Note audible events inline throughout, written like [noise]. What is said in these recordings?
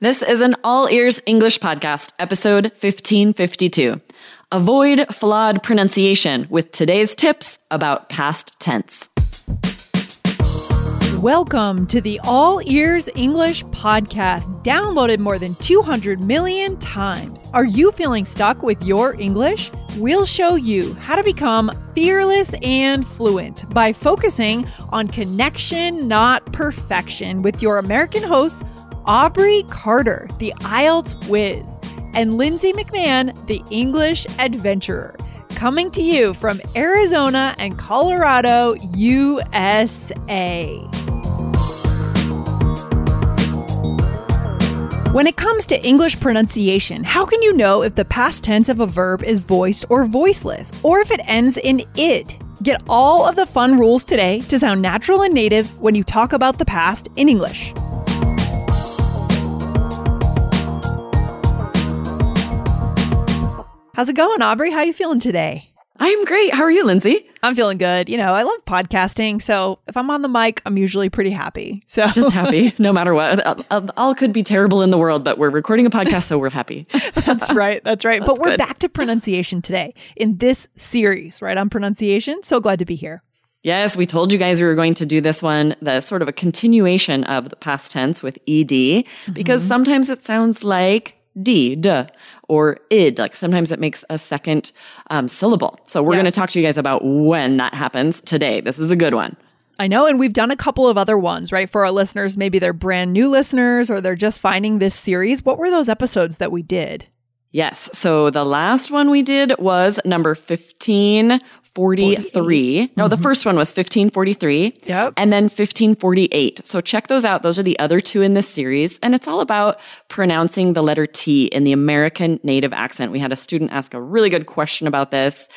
This is an all ears English podcast, episode 1552. Avoid flawed pronunciation with today's tips about past tense. Welcome to the All Ears English podcast, downloaded more than 200 million times. Are you feeling stuck with your English? We'll show you how to become fearless and fluent by focusing on connection, not perfection, with your American host, Aubrey Carter, the IELTS whiz, and Lindsay McMahon, the English adventurer. Coming to you from Arizona and Colorado, USA. When it comes to English pronunciation, how can you know if the past tense of a verb is voiced or voiceless, or if it ends in id? Get all of the fun rules today to sound natural and native when you talk about the past in English. How's it going, Aubrey? How are you feeling today? I'm great. How are you, Lindsay? I'm feeling good. You know, I love podcasting, so if I'm on the mic, I'm usually pretty happy. So Just [laughs] happy, no matter what. All, all could be terrible in the world, but we're recording a podcast, so we're happy. [laughs] that's right. That's right. That's but we're good. back to pronunciation today in this series, right? On pronunciation. So glad to be here. Yes, we told you guys we were going to do this one, the sort of a continuation of the past tense with ed, because mm-hmm. sometimes it sounds like d, duh, or id. Like sometimes it makes a second um, syllable. So we're going to talk to you guys about when that happens today. This is a good one. I know, and we've done a couple of other ones, right? For our listeners, maybe they're brand new listeners or they're just finding this series. What were those episodes that we did? Yes. So the last one we did was number 1543. No, the mm-hmm. first one was 1543. Yep. And then 1548. So check those out. Those are the other two in this series. And it's all about pronouncing the letter T in the American native accent. We had a student ask a really good question about this.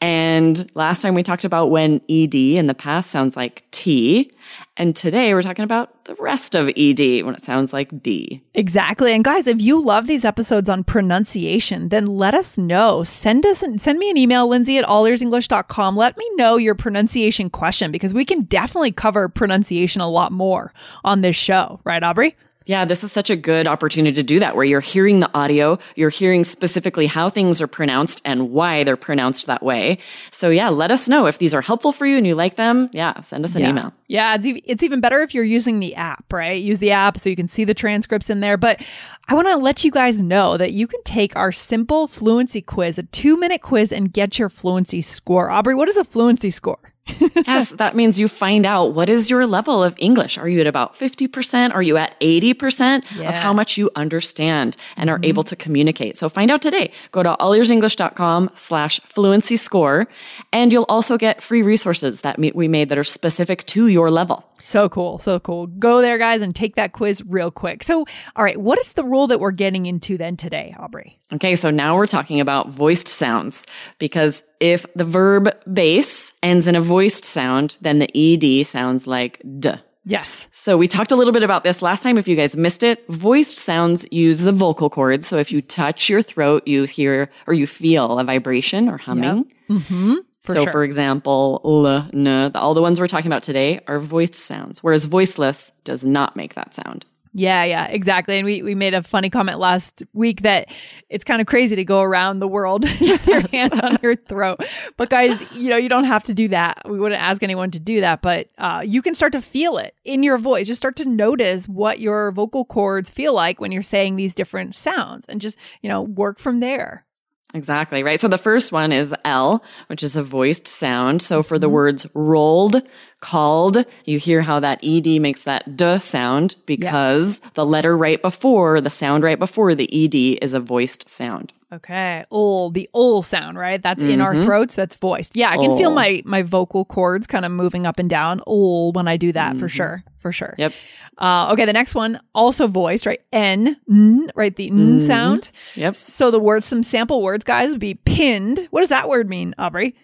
And last time we talked about when ED in the past sounds like T. And today we're talking about the rest of ED when it sounds like D. Exactly. And guys, if you love these episodes on pronunciation, then let us know. Send us send me an email, Lindsay at allearsenglish.com. Let me know your pronunciation question because we can definitely cover pronunciation a lot more on this show, right, Aubrey? Yeah, this is such a good opportunity to do that where you're hearing the audio, you're hearing specifically how things are pronounced and why they're pronounced that way. So yeah, let us know if these are helpful for you and you like them. Yeah, send us an yeah. email. Yeah, it's, it's even better if you're using the app, right? Use the app so you can see the transcripts in there. But I want to let you guys know that you can take our simple fluency quiz, a two minute quiz, and get your fluency score. Aubrey, what is a fluency score? [laughs] yes, that means you find out what is your level of English. Are you at about 50%? Are you at 80% of how much you understand and are mm-hmm. able to communicate? So find out today. Go to allearsenglish.com slash fluency score. And you'll also get free resources that we made that are specific to your level. So cool. So cool. Go there, guys, and take that quiz real quick. So, all right, what is the rule that we're getting into then today, Aubrey? Okay, so now we're talking about voiced sounds because if the verb base ends in a voiced sound, then the ed sounds like d. Yes. So we talked a little bit about this last time. If you guys missed it, voiced sounds use the vocal cords. So if you touch your throat, you hear or you feel a vibration or humming. Mm-hmm. For so sure. for example, l, n, all the ones we're talking about today are voiced sounds, whereas voiceless does not make that sound. Yeah, yeah, exactly. And we, we made a funny comment last week that it's kind of crazy to go around the world [laughs] with your hand on your throat. But guys, you know, you don't have to do that. We wouldn't ask anyone to do that, but uh, you can start to feel it in your voice. Just start to notice what your vocal cords feel like when you're saying these different sounds and just, you know, work from there. Exactly, right? So the first one is L, which is a voiced sound. So for the mm-hmm. words rolled, called, you hear how that ED makes that D sound because the letter right before, the sound right before the ED is a voiced sound. Okay. Ul, the ul sound, right? That's in our Mhm. throats. That's voiced. Yeah, I can feel my my vocal cords kind of moving up and down. Ul when I do that for Mhm. sure. For sure. Yep. Uh, okay, the next one also voiced, right? N, n right? The n Mhm. sound. Yep. So the words, some sample words, guys, would be pinned. What does that word mean, Aubrey?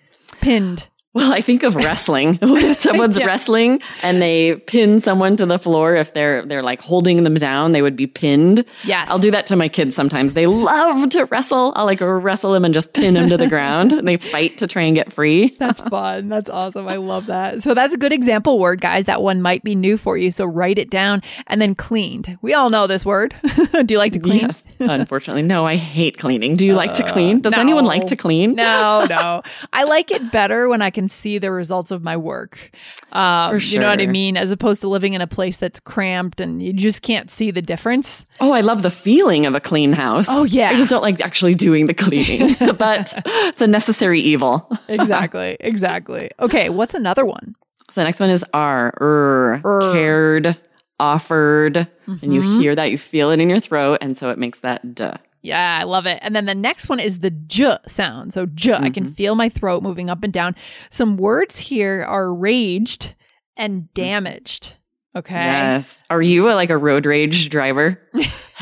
Pinned. Well, I think of wrestling. [laughs] when [laughs] someone's Yeah. wrestling and they pin someone to the floor, if they're they're like holding them down, they would be pinned. Yes. I'll do that to my kids sometimes. They love to wrestle. I'll like wrestle them and just pin them to the ground. And they fight to try and get free. [laughs] That's fun. That's awesome. I love that. So that's a good example word, guys. That one might be new for you. So write it down and then cleaned. We all know this word. Do you like to clean? Yes. Unfortunately, no, I hate cleaning. Do you like to uh, clean? Does anyone like to clean? No, no. I like it better when I can see the results of my work. Um, For You know what I mean? As opposed to living in a place that's cramped and you just can't see the difference. Oh, I love the feeling of a clean house. Oh, yeah. I just don't like actually doing the cleaning, [laughs] but it's a necessary evil. Exactly. exactly. Okay. What's another one? So the next one is R, er, Er. cared, offered. And you Mhm. hear that, you feel it in your throat. And so it makes that duh. Yeah, I love it. And then the next one is the j sound. So j, I can Mhm. feel my throat moving up and down. Some words here are raged and damaged. Okay. Yes. Are you a, like a road rage driver? [laughs]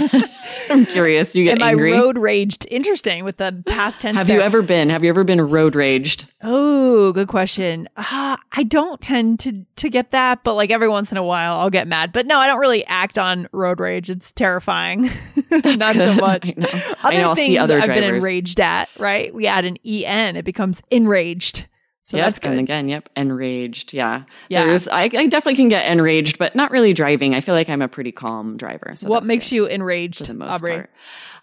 I'm curious. You get Am angry. I road raged? Interesting with the past tense. have there. you ever been? Have you ever been road raged? Oh, good question. Uh, I don't tend to to get that, but like every once in a while, I'll get mad. But no, I don't really act on road rage. It's terrifying. [laughs] Not so [laughs] much. I know. Other I know, I'll see things other I've been enraged at. Right? We add an en, it becomes enraged. So yep. that's good. And again, yep. Enraged. Yeah. Yeah. There's, I, I definitely can get enraged, but not really driving. I feel like I'm a pretty calm driver. So what makes good. you for enraged, the most Aubrey? part.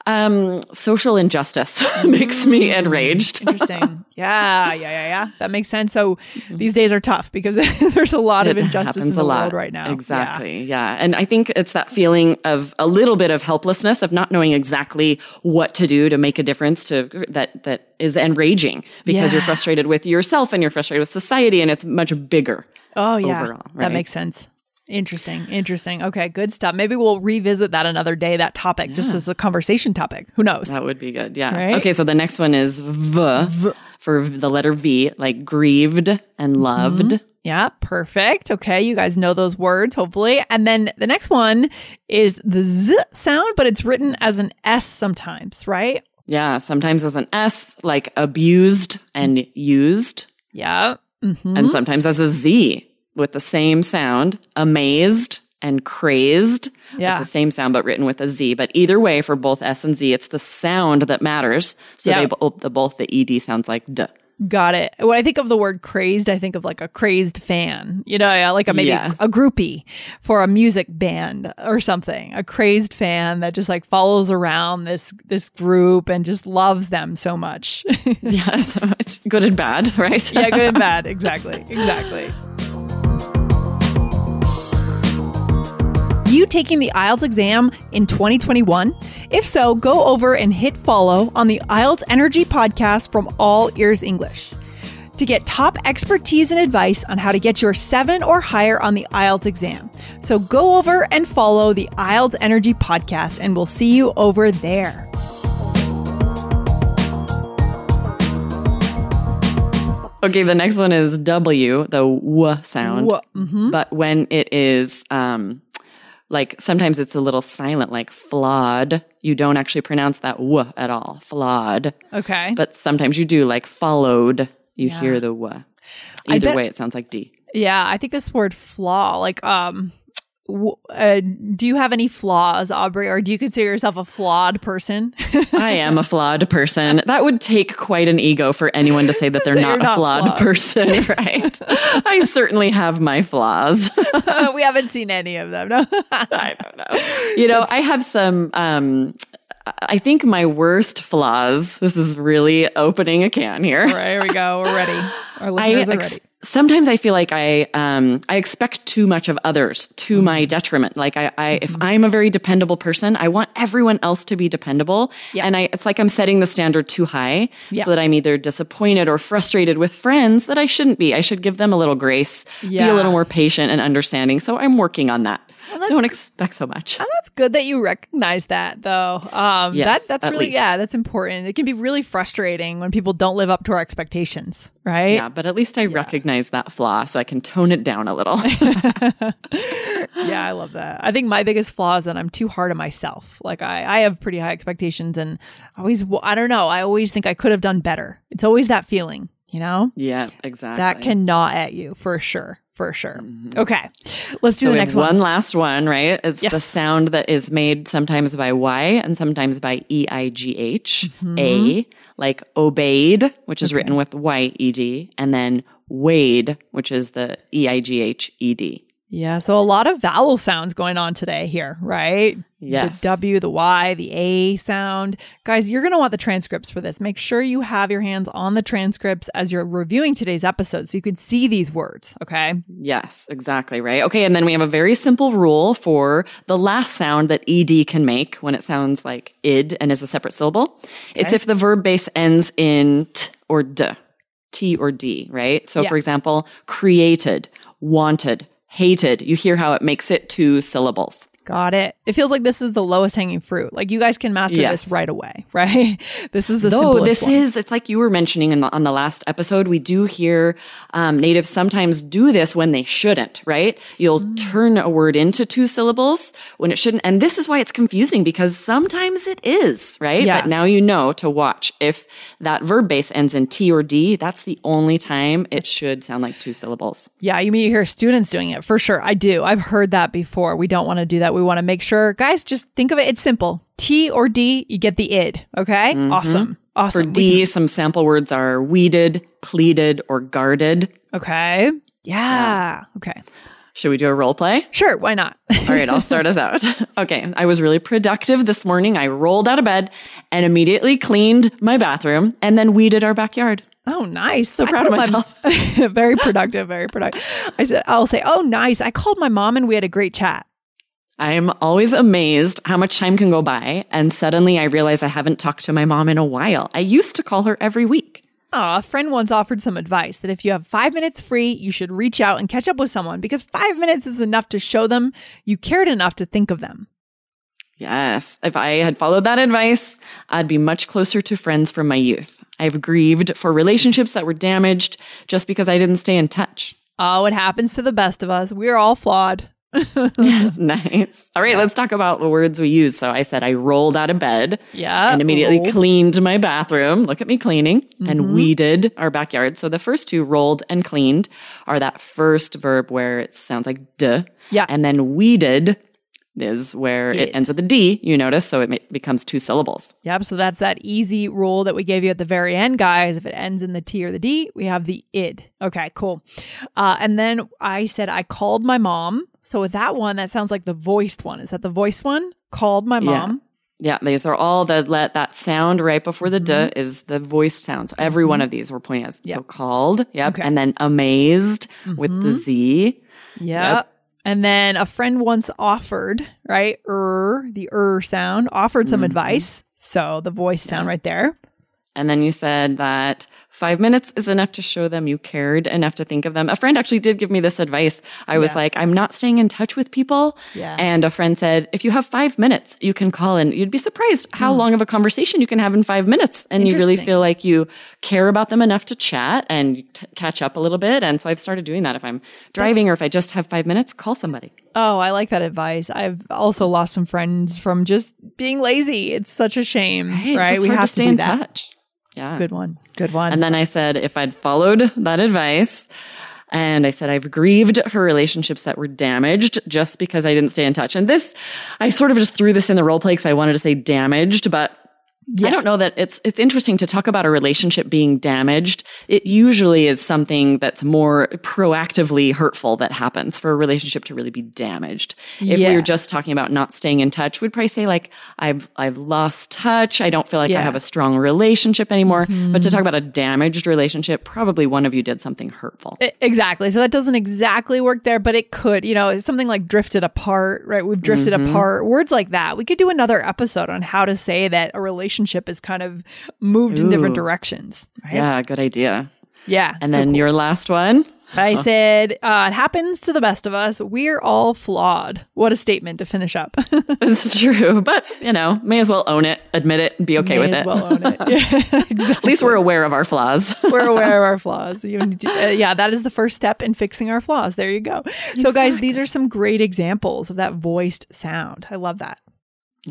Um, social injustice [laughs] makes me Mm, enraged. [laughs] Interesting. yeah, yeah, yeah, yeah. That makes sense. So these days are tough because [laughs] there's a lot of injustice in the lot world right now. Exactly. Yeah. And I think it's that feeling of a little bit of helplessness of not knowing exactly what to do to make a difference to that that is enraging because you're frustrated with yourself and you're frustrated with society and it's much bigger. Oh yeah, overall, that makes sense. Interesting, interesting. Okay, good stuff. Maybe we'll revisit that another day. That topic, just as a conversation topic. Who knows? That would be good. Yeah. Right? Okay, so the next one is v, for the letter V, like grieved and mm-hmm. loved. yeah, perfect. Okay, you guys know those words, hopefully. And then the next one is the z sound, but it's written as an s sometimes, right? Yeah, sometimes as an S, like abused and used, Yeah. Mhm. and sometimes as a Z with the same sound, amazed and crazed. Yeah. It's the same sound, but written with a Z. But either way, for both S and Z, it's the sound that matters. So Yeah. they both, the, both the ED sounds like D. Got it. When I think of the word crazed, I think of like a crazed fan, you know, like a maybe Yes. a groupie for a music band or something. A crazed fan that just like follows around this this group and just loves them so much. [laughs] Yeah, so much good and bad, right? yeah, good and [laughs] bad. Exactly. Exactly. Taking the IELTS exam in 2021? If so, go over and hit follow on the IELTS Energy podcast from All Ears English. To get top expertise and advice on how to get your seven or higher on the IELTS exam. So go over and follow the IELTS Energy podcast, and we'll see you over there. Okay, the next one is W, the W sound. Wha- mhm. But when it is um like sometimes it's a little silent, like flawed. You don't actually pronounce that W at all. Flawed. Okay. But sometimes you do, like followed. You Yeah. hear the W. Either bet- way, it sounds like D. Yeah, I think this word flaw, like, um, uh, do you have any flaws, Aubrey, or do you consider yourself a flawed person? [laughs] I am a flawed person. That would take quite an ego for anyone to say that they're [laughs] not, not a flawed, flawed. person, [laughs] right? I certainly have my flaws. we haven't seen any of them. No. I don't know. You know, I have some um I think my worst flaws. This is really opening a can here. All right, here we go. We're ready. Our I listeners are ex- ready. Sometimes I feel like I um I expect too much of others to my detriment. Like I, I if I'm a very dependable person, I want everyone else to be dependable. Yeah. And I it's like I'm setting the standard too high Yeah. so that I'm either disappointed or frustrated with friends that I shouldn't be. I should give them a little grace, be a little more patient and understanding. So I'm working on that. That's Don't expect so much. And that's good that you recognize that, though. Um, Yes, that, that's at really, least. yeah, that's important. It can be really frustrating when people don't live up to our expectations, right? Yeah, but at least I recognize that flaw so I can tone it down a little. [laughs] [laughs] yeah, I love that. I think my biggest flaw is that I'm too hard on myself. Like I, I have pretty high expectations, and I always, I don't know. I always think I could have done better. It's always that feeling. You know, Yeah, exactly. that can gnaw at you for sure. For sure. Mhm. Okay. Let's do so the next one. one last one, right? It's the sound that is made sometimes by Y and sometimes by E I G H. Mhm. Like obeyed, which is Okay. written with Y E D, and then weighed, which is the E I G H E D. Yeah. So a lot of vowel sounds going on today here, right? Yes. The W, the Y, the A sound. Guys, you're going to want the transcripts for this. Make sure you have your hands on the transcripts as you're reviewing today's episode so you can see these words. Okay. Yes, exactly right. Okay, and then we have a very simple rule for the last sound that ed can make when it sounds like id and is a separate syllable. It's if the verb base ends in t or d, t or d, right? So Yeah. for example, created, wanted, hated. You hear how it makes it two syllables. Got it. It feels like this is the lowest hanging fruit. Like you guys can master Yes. this right away, [laughs] right? This is the simplest this one. is, it's like you were mentioning in the, on the last episode, we do hear um, natives sometimes do this when they shouldn't, right? You'll Mm. turn a word into two syllables when it shouldn't. And this is why it's confusing because sometimes it is, right? Yeah. But now you know to watch. If that verb base ends in T or D, that's the only time it should sound like two syllables. Yeah, you mean you hear students doing it for sure. I do. I've heard that before. We don't want to do that. We want to make sure, guys, just think of it. It's simple. T or D, you get the id. Okay. Mm-hmm. Awesome. For Awesome. For D, some sample words are weeded, pleaded, or guarded. okay. Yeah. Okay. Should we do a role play? Sure. Why not? All right, I'll start us out. [laughs] Okay, I was really productive this morning. I rolled out of bed and immediately cleaned my bathroom and then weeded our backyard. Oh, nice. So proud of myself. [laughs] very productive. Very productive. I said, I'll say, oh, nice. I called my mom and we had a great chat. I'm always amazed how much time can go by, and suddenly I realize I haven't talked to my mom in a while. I used to call her every week. Oh, a friend once offered some advice that if you have five minutes free, you should reach out and catch up with someone because five minutes is enough to show them you cared enough to think of them. Yes, if I had followed that advice, I'd be much closer to friends from my youth. I've grieved for relationships that were damaged just because I didn't stay in touch. Oh, it happens to the best of us. We're all flawed. Yes, [laughs] nice. All right, let's talk about the words we use. So I said I rolled out of bed. Yeah. and immediately rolled. cleaned my bathroom. Look at me cleaning and Mhm. weeded our backyard. So the first two rolled and cleaned are that first verb where it sounds like duh. Yeah. And then weeded is where Id. it ends with a D, you notice. So it becomes two syllables. Yep. So that's that easy rule that we gave you at the very end, guys. If it ends in the T or the D, we have the id. Okay, cool. Uh, and then I said I called my mom. So with that one, that sounds like the voiced one. Is that the voiced one? Called my mom. Yeah, these are all the let that sound right before the D is the voiced sound. So every one of these we're pointing as. Yep. So called, yep. Okay. And then amazed with the Mhm. Z. Yep. Yep. And then a friend once offered, right? Er, the er sound, offered some Mhm. advice. So the voice sound Yeah. right there. And then you said that five minutes is enough to show them you cared enough to think of them. A friend actually did give me this advice. I was Yeah. like, I'm not staying in touch with people. Yeah. And a friend said, if you have five minutes, you can call and you'd be surprised how Hmm. long of a conversation you can have in five minutes. And you really feel like you care about them enough to chat and t- catch up a little bit. And so I've started doing that. If I'm driving or if I just have five minutes, call somebody. Oh, I like that advice. I've also lost some friends from just being lazy. It's such a shame, Right? right? We have to stay do in that. touch. Yeah. Good one. Good one. And then I said, if I'd followed that advice, and I said, I've grieved for relationships that were damaged just because I didn't stay in touch. And this, I sort of just threw this in the role play because I wanted to say damaged, but I don't know that it's it's interesting to talk about a relationship being damaged. It usually is something that's more proactively hurtful that happens for a relationship to really be damaged. If Yeah. we were just talking about not staying in touch, we'd probably say like I've I've lost touch. I don't feel like I have a strong relationship anymore. But to talk about a damaged relationship, probably one of you did something hurtful. E- Exactly. So that doesn't exactly work there, but it could. You know, something like drifted apart, right? We've drifted Mhm. apart. Words like that. We could do another episode on how to say that a relationship is kind of moved in different directions. Right? Yeah, good idea. Yeah. And so then cool. your last one. I said, uh, it happens to the best of us. We're all flawed. What a statement to finish up. [laughs] It's true, but you know, may as well own it, admit it, and be okay May with as it. well own it. [laughs] Yeah, [laughs] exactly. At least we're aware of our flaws. we're aware of our flaws. You need to- uh, yeah, that is the first step in fixing our flaws. There you go. So, guys, these are some great examples of that voiced sound. I love that.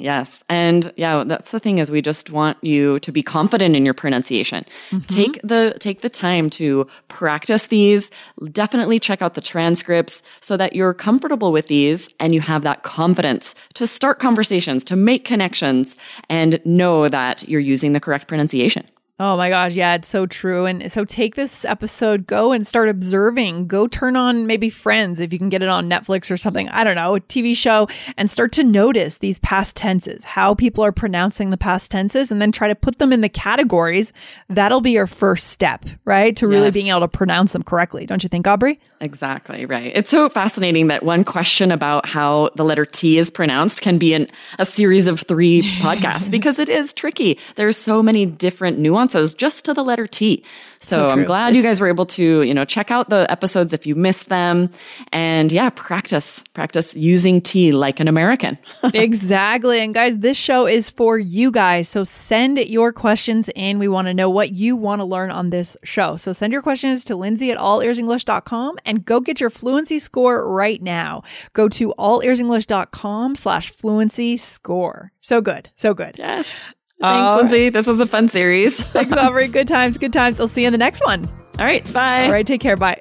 Yes. And yeah, that's the thing is we just want you to be confident in your pronunciation. Mm-hmm. Take the take the time to practice these. Definitely check out the transcripts so that you're comfortable with these and you have that confidence to start conversations, to make connections and know that you're using the correct pronunciation. Oh my gosh, yeah, it's so true. And so take this episode, go and start observing. Go turn on maybe Friends if you can get it on Netflix or something. I don't know, a TV show and start to notice these past tenses, how people are pronouncing the past tenses and then try to put them in the categories. That'll be your first step, right? To really yes. being able to pronounce them correctly. Don't you think, Aubrey? Exactly, right. It's so fascinating that one question about how the letter T is pronounced can be in a series of 3 [laughs] podcasts because it is tricky. There's so many different nuances responses just to the letter T. So, so I'm glad it's- you guys were able to, you know, check out the episodes if you missed them and yeah, practice, practice using T like an American. [laughs] exactly. And guys, this show is for you guys. So send your questions in. We want to know what you want to learn on this show. So send your questions to Lindsay at allearsenglish.com and go get your fluency score right now. Go to allearsenglish.com slash fluency score. So good. So good. Yes. Thanks, Lindsay. This was a fun series. Thanks, Aubrey. [laughs] Good times. Good times. I'll see you in the next one. All right. Bye. All right. Take care. Bye.